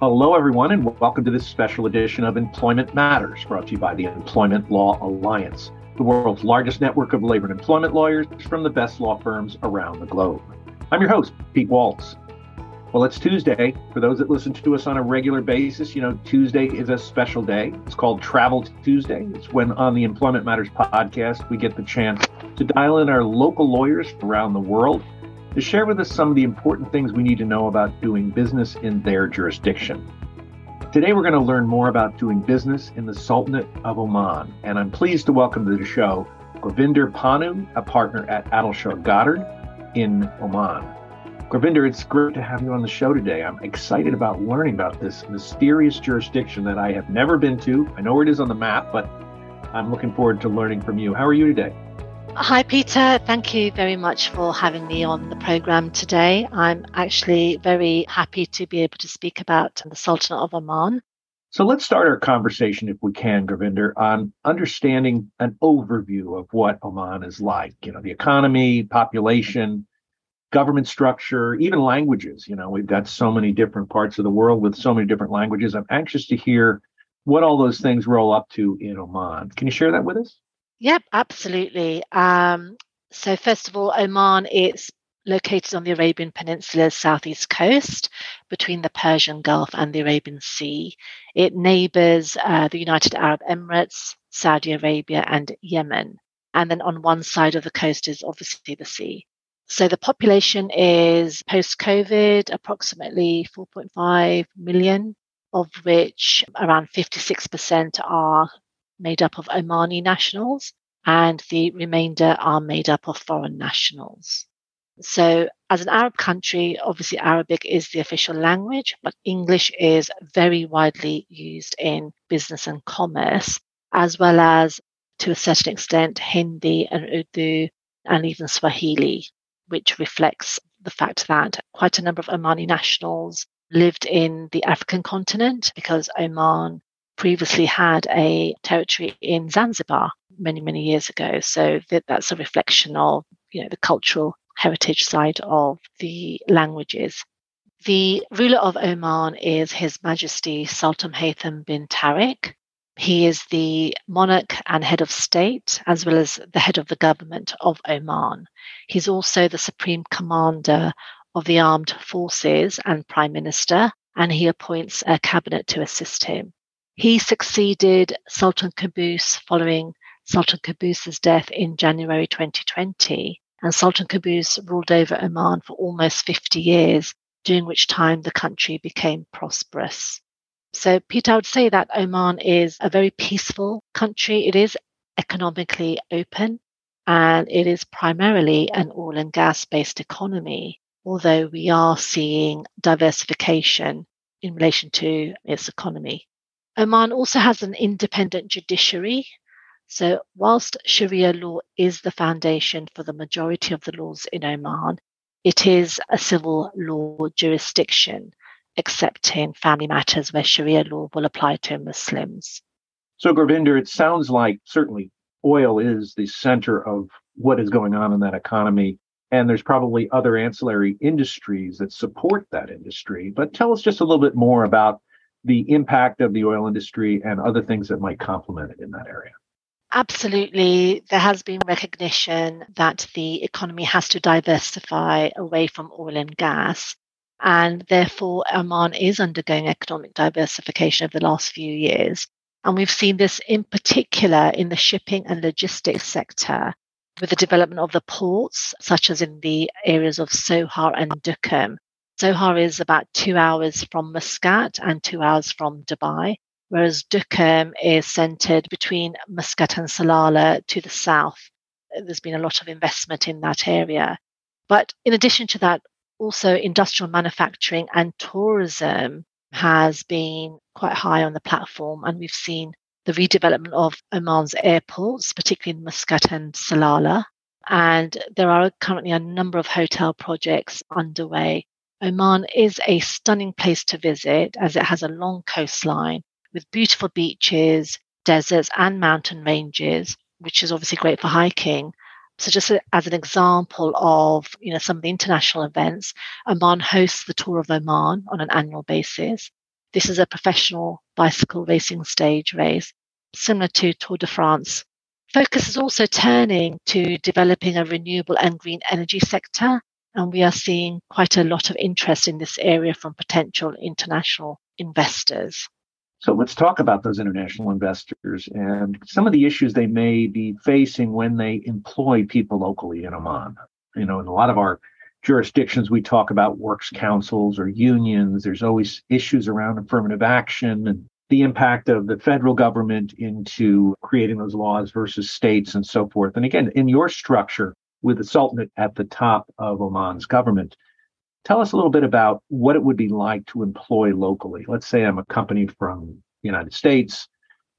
Hello, everyone, and welcome to this special edition of Employment Matters, brought to you by the Employment Law Alliance, the world's largest network of labor and employment lawyers from the best law firms around the globe. I'm your host, Pete Waltz. Well, it's Tuesday. For those that listen to us on a regular basis, you know, Tuesday is a special day. It's called Travel Tuesday. It's when on the Employment Matters podcast, we get the chance to dial in our local lawyers around the world to share with us some of the important things we need to know about doing business in their jurisdiction. Today, we're going to learn more about doing business in the Sultanate of Oman, and I'm pleased to welcome to the show Gurvinder Panu, a partner at Addleshaw Goddard in Oman. Gurvinder, it's great to have you on the show today. I'm excited about learning about this mysterious jurisdiction that I have never been to. I know where it is on the map, but I'm looking forward to learning from you. How are you today? Hi, Peter. Thank you very much for having me on the program today. I'm actually very happy to be able to speak about the Sultanate of Oman. So let's start our conversation, if we can, Gurvinder, on understanding an overview of what Oman is like. You know, the economy, population, government structure, even languages. You know, we've got so many different parts of the world with so many different languages. I'm anxious to hear what all those things roll up to in Oman. Can you share that with us? Yep, absolutely. Um, so, first of all, Oman is located on the Arabian Peninsula's southeast coast between the Persian Gulf and the Arabian Sea. It neighbors uh, the United Arab Emirates, Saudi Arabia, and Yemen. And then on one side of the coast is obviously the sea. So the population is post COVID approximately 4.5 million, of which around 56% are made up of Omani nationals, and the remainder are made up of foreign nationals. So, as an Arab country, obviously Arabic is the official language, but English is very widely used in business and commerce, as well as to a certain extent Hindi and Urdu and even Swahili, which reflects the fact that quite a number of Omani nationals lived in the African continent because Oman previously had a territory in Zanzibar many, many years ago. So that, that's a reflection of, you know, the cultural heritage side of the languages. The ruler of Oman is His Majesty Sultan Haytham bin Tariq. He is the monarch and head of state, as well as the head of the government of Oman. He's also the supreme commander of the armed forces and prime minister, and he appoints a cabinet to assist him. He succeeded Sultan Qaboos following Sultan Qaboos's death in January 2020. And Sultan Qaboos ruled over Oman for almost 50 years, during which time the country became prosperous. So, Peter, I would say that Oman is a very peaceful country. It is economically open and it is primarily an oil and gas based economy, although we are seeing diversification in relation to its economy. Oman also has an independent judiciary. So, whilst Sharia law is the foundation for the majority of the laws in Oman, it is a civil law jurisdiction, except in family matters where Sharia law will apply to Muslims. So, Gurvinder, it sounds like certainly oil is the center of what is going on in that economy. And there's probably other ancillary industries that support that industry. But tell us just a little bit more about the impact of the oil industry and other things that might complement it in that area? Absolutely. There has been recognition that the economy has to diversify away from oil and gas. And therefore, Oman is undergoing economic diversification over the last few years. And we've seen this in particular in the shipping and logistics sector with the development of the ports, such as in the areas of Sohar and Duqm, Sohar is about two hours from Muscat and two hours from Dubai, whereas Duqm is centered between Muscat and Salalah to the south. There's been a lot of investment in that area. But in addition to that, also industrial manufacturing and tourism has been quite high on the platform, and we've seen the redevelopment of Oman's airports, particularly in Muscat and Salalah. And there are currently a number of hotel projects underway Oman is a stunning place to visit as it has a long coastline with beautiful beaches, deserts, and mountain ranges, which is obviously great for hiking. So, just as an example of you know some of the international events, Oman hosts the Tour of Oman on an annual basis. this is a professional bicycle racing stage race, similar to Tour de France. Focus is also turning to developing a renewable and green energy sector, and we are seeing quite a lot of interest in this area from potential international investors. So let's talk about those international investors and some of the issues they may be facing when they employ people locally in Oman. You know, in a lot of our jurisdictions, we talk about works councils or unions. There's always issues around affirmative action and the impact of the federal government into creating those laws versus states and so forth. And again, in your structure with the Sultanate at the top of Oman's government, tell us a little bit about what it would be like to employ locally. Let's say I'm a company from the United States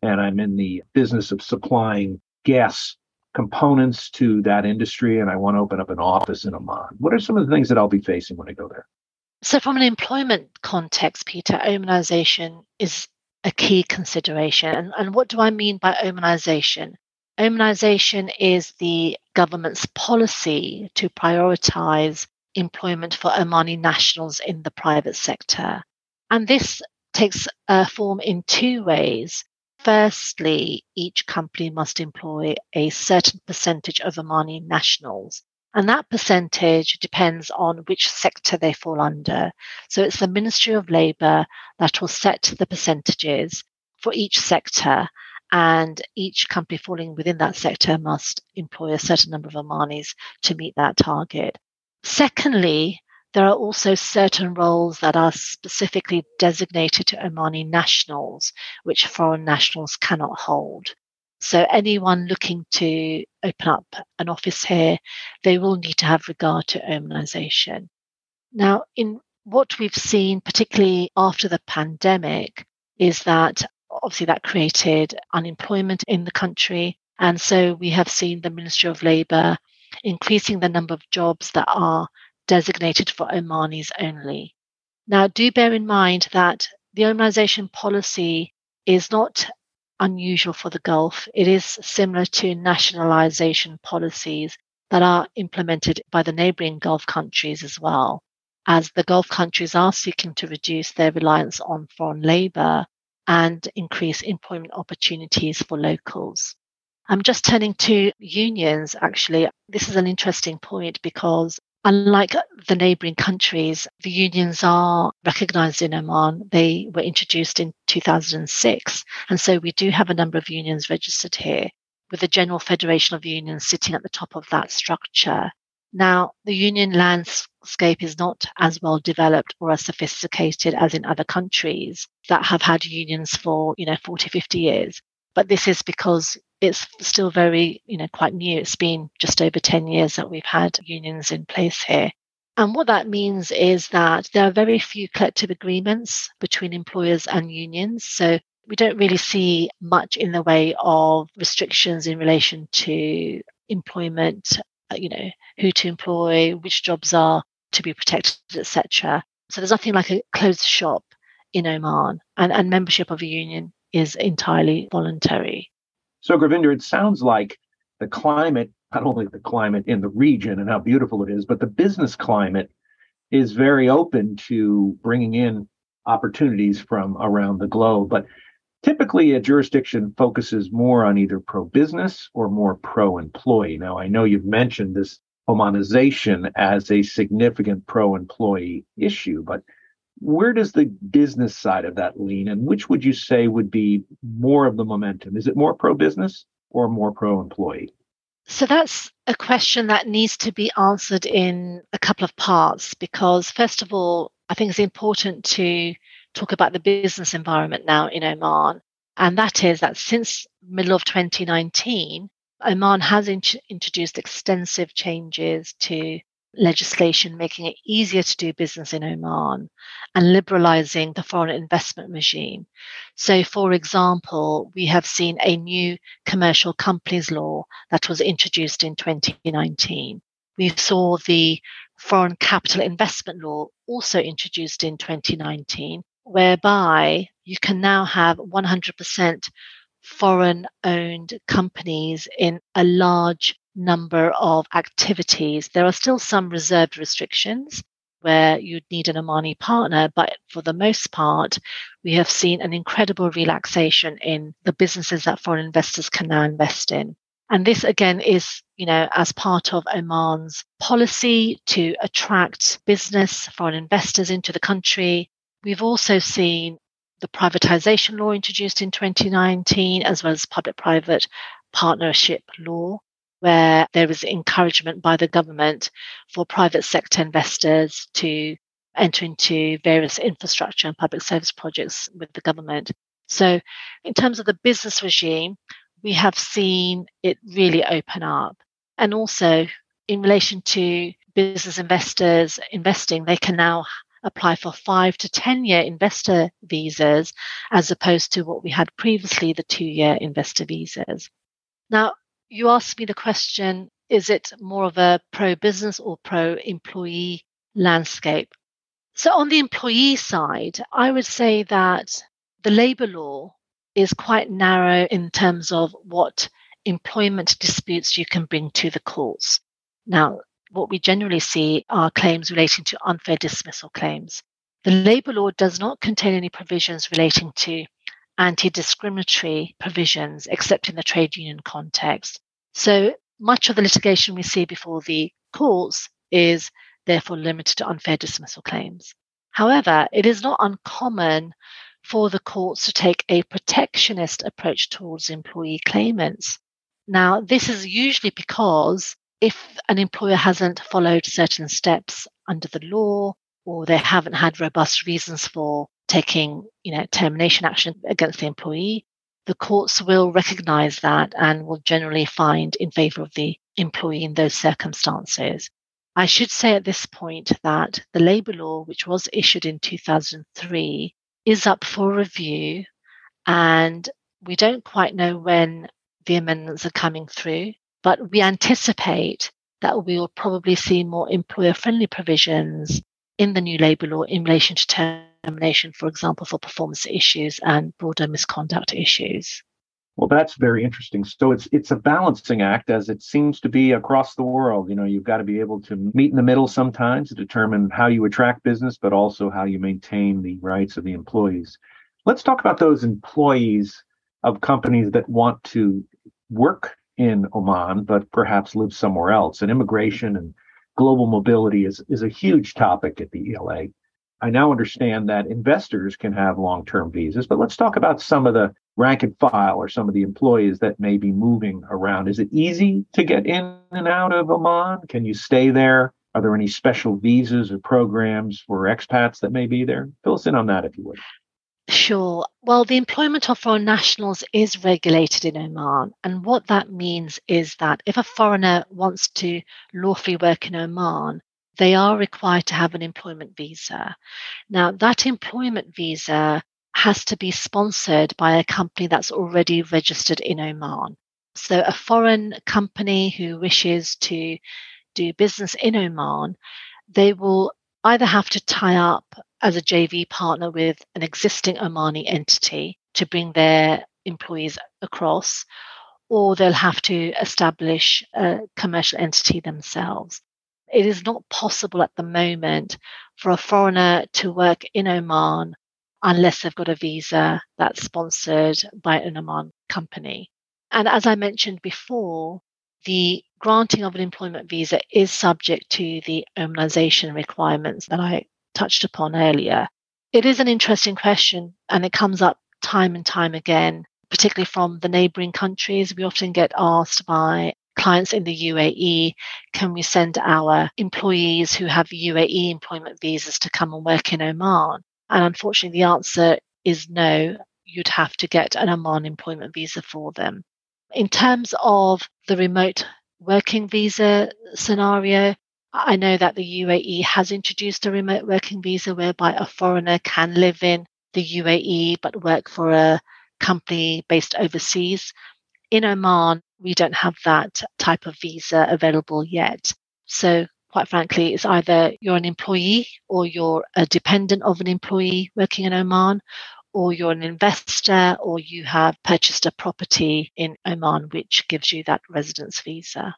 and I'm in the business of supplying gas components to that industry and I want to open up an office in Oman. What are some of the things that I'll be facing when I go there? So, from an employment context, Peter, Omanization is a key consideration. And, and what do I mean by Omanization? Omanization is the government's policy to prioritize employment for Omani nationals in the private sector. And this takes a form in two ways. Firstly, each company must employ a certain percentage of Omani nationals. And that percentage depends on which sector they fall under. So it's the Ministry of Labour that will set the percentages for each sector. And each company falling within that sector must employ a certain number of Omanis to meet that target. Secondly, there are also certain roles that are specifically designated to Omani nationals, which foreign nationals cannot hold. So, anyone looking to open up an office here, they will need to have regard to Omanization. Now, in what we've seen, particularly after the pandemic, is that obviously that created unemployment in the country. And so we have seen the Ministry of Labour increasing the number of jobs that are designated for Omanis only. Now, do bear in mind that the Omanization policy is not unusual for the Gulf. It is similar to nationalization policies that are implemented by the neighboring Gulf countries as well, as the Gulf countries are seeking to reduce their reliance on foreign labor and increase employment opportunities for locals. I'm just turning to unions, actually. This is an interesting point because Unlike the neighboring countries, the unions are recognized in Oman. They were introduced in 2006. And so we do have a number of unions registered here, with the General Federation of Unions sitting at the top of that structure. Now, the union landscape is not as well developed or as sophisticated as in other countries that have had unions for, you know, 40, 50 years. But this is because it's still very, you know, quite new. It's been just over 10 years that we've had unions in place here. And what that means is that there are very few collective agreements between employers and unions. So we don't really see much in the way of restrictions in relation to employment, Uh, you know, who to employ, which jobs are to be protected, etc. So there's nothing like a closed shop in Oman, and, and membership of a union is entirely voluntary. So, Gurvinder, it sounds like the climate, not only the climate in the region and how beautiful it is, but the business climate is very open to bringing in opportunities from around the globe. But typically, a jurisdiction focuses more on either pro business or more pro employee. Now, I know you've mentioned this Omanization as a significant pro employee issue, but where does the business side of that lean, and which would you say would be more of the momentum? Is it more pro business or more pro employee? So that's a question that needs to be answered in a couple of parts because, first of all, I think it's important to talk about the business environment now in Oman. And that is that since middle of 2019, Oman has in- introduced extensive changes to legislation making it easier to do business in Oman and liberalizing the foreign investment regime. So, for example, we have seen a new commercial companies law that was introduced in 2019. We saw the foreign capital investment law also introduced in 2019, whereby you can now have 100% foreign owned companies in a large number of activities. There are still some reserved restrictions, where you'd need an Omani partner. But for the most part, we have seen an incredible relaxation in the businesses that foreign investors can now invest in. And this again is, you know, as part of Oman's policy to attract business, foreign investors into the country. We've also seen the privatization law introduced in 2019, as well as public private partnership law, where there is encouragement by the government for private sector investors to enter into various infrastructure and public service projects with the government. So, in terms of the business regime, we have seen it really open up. And also, in relation to business investors investing, they can now apply for five to 10 year investor visas as opposed to what we had previously, the two year investor visas. Now, you asked me the question is it more of a pro business or pro employee landscape? So, on the employee side, I would say that the labour law is quite narrow in terms of what employment disputes you can bring to the courts. Now, what we generally see are claims relating to unfair dismissal claims. The labour law does not contain any provisions relating to anti discriminatory provisions, except in the trade union context. So much of the litigation we see before the courts is therefore limited to unfair dismissal claims. However, it is not uncommon for the courts to take a protectionist approach towards employee claimants. Now, this is usually because if an employer hasn't followed certain steps under the law or they haven't had robust reasons for taking you know termination action against the employee the courts will recognize that and will generally find in favor of the employee in those circumstances. I should say at this point that the labor law which was issued in 2003 is up for review and we don't quite know when the amendments are coming through but we anticipate that we will probably see more employer friendly provisions in the new labour law in relation to termination, for example, for performance issues and broader misconduct issues. Well, that's very interesting. So it's it's a balancing act, as it seems to be across the world. You know, you've got to be able to meet in the middle sometimes to determine how you attract business, but also how you maintain the rights of the employees. Let's talk about those employees of companies that want to work in Oman, but perhaps live somewhere else. And immigration and global mobility is, is a huge topic at the ELA. I now understand that investors can have long term visas, but let's talk about some of the rank and file or some of the employees that may be moving around. Is it easy to get in and out of Oman? Can you stay there? Are there any special visas or programs for expats that may be there? Fill us in on that if you would. Sure. Well, the employment of foreign nationals is regulated in Oman. And what that means is that if a foreigner wants to lawfully work in Oman, they are required to have an employment visa. Now, that employment visa has to be sponsored by a company that's already registered in Oman. So, a foreign company who wishes to do business in Oman, they will either have to tie up as a JV partner with an existing Omani entity to bring their employees across, or they'll have to establish a commercial entity themselves. It is not possible at the moment for a foreigner to work in Oman unless they've got a visa that's sponsored by an Oman company. And as I mentioned before, the granting of an employment visa is subject to the Omanization requirements that I touched upon earlier. It is an interesting question and it comes up time and time again, particularly from the neighboring countries. We often get asked by clients in the UAE, can we send our employees who have UAE employment visas to come and work in Oman? And unfortunately, the answer is no. You'd have to get an Oman employment visa for them. In terms of the remote working visa scenario, I know that the UAE has introduced a remote working visa whereby a foreigner can live in the UAE but work for a company based overseas. In Oman, we don't have that type of visa available yet. So, quite frankly, it's either you're an employee or you're a dependent of an employee working in Oman, or you're an investor or you have purchased a property in Oman, which gives you that residence visa.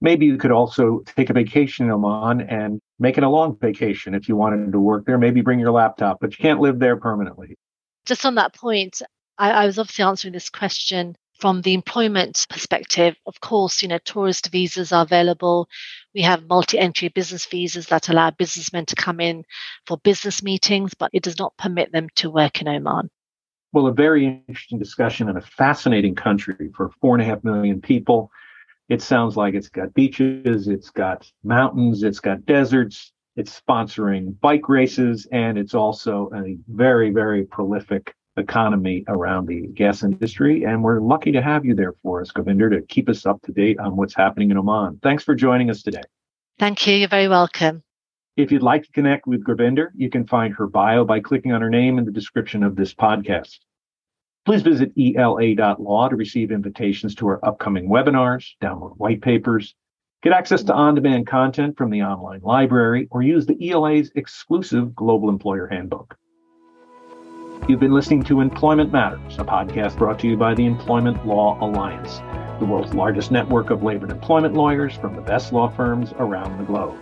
Maybe you could also take a vacation in Oman and make it a long vacation if you wanted to work there. Maybe bring your laptop, but you can't live there permanently. Just on that point, I, I was obviously answering this question from the employment perspective, of course, you know, tourist visas are available. We have multi-entry business visas that allow businessmen to come in for business meetings, but it does not permit them to work in Oman. Well, a very interesting discussion and a fascinating country for four and a half million people. It sounds like it's got beaches, it's got mountains, it's got deserts, it's sponsoring bike races, and it's also a very, very prolific economy around the gas industry. And we're lucky to have you there for us, Gurvinder, to keep us up to date on what's happening in Oman. Thanks for joining us today. Thank you. You're very welcome. If you'd like to connect with Gurvinder, you can find her bio by clicking on her name in the description of this podcast. Please visit ela.law to receive invitations to our upcoming webinars, download white papers, get access to on demand content from the online library, or use the ELA's exclusive Global Employer Handbook. You've been listening to Employment Matters, a podcast brought to you by the Employment Law Alliance, the world's largest network of labor and employment lawyers from the best law firms around the globe.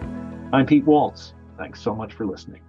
I'm Pete Waltz. Thanks so much for listening.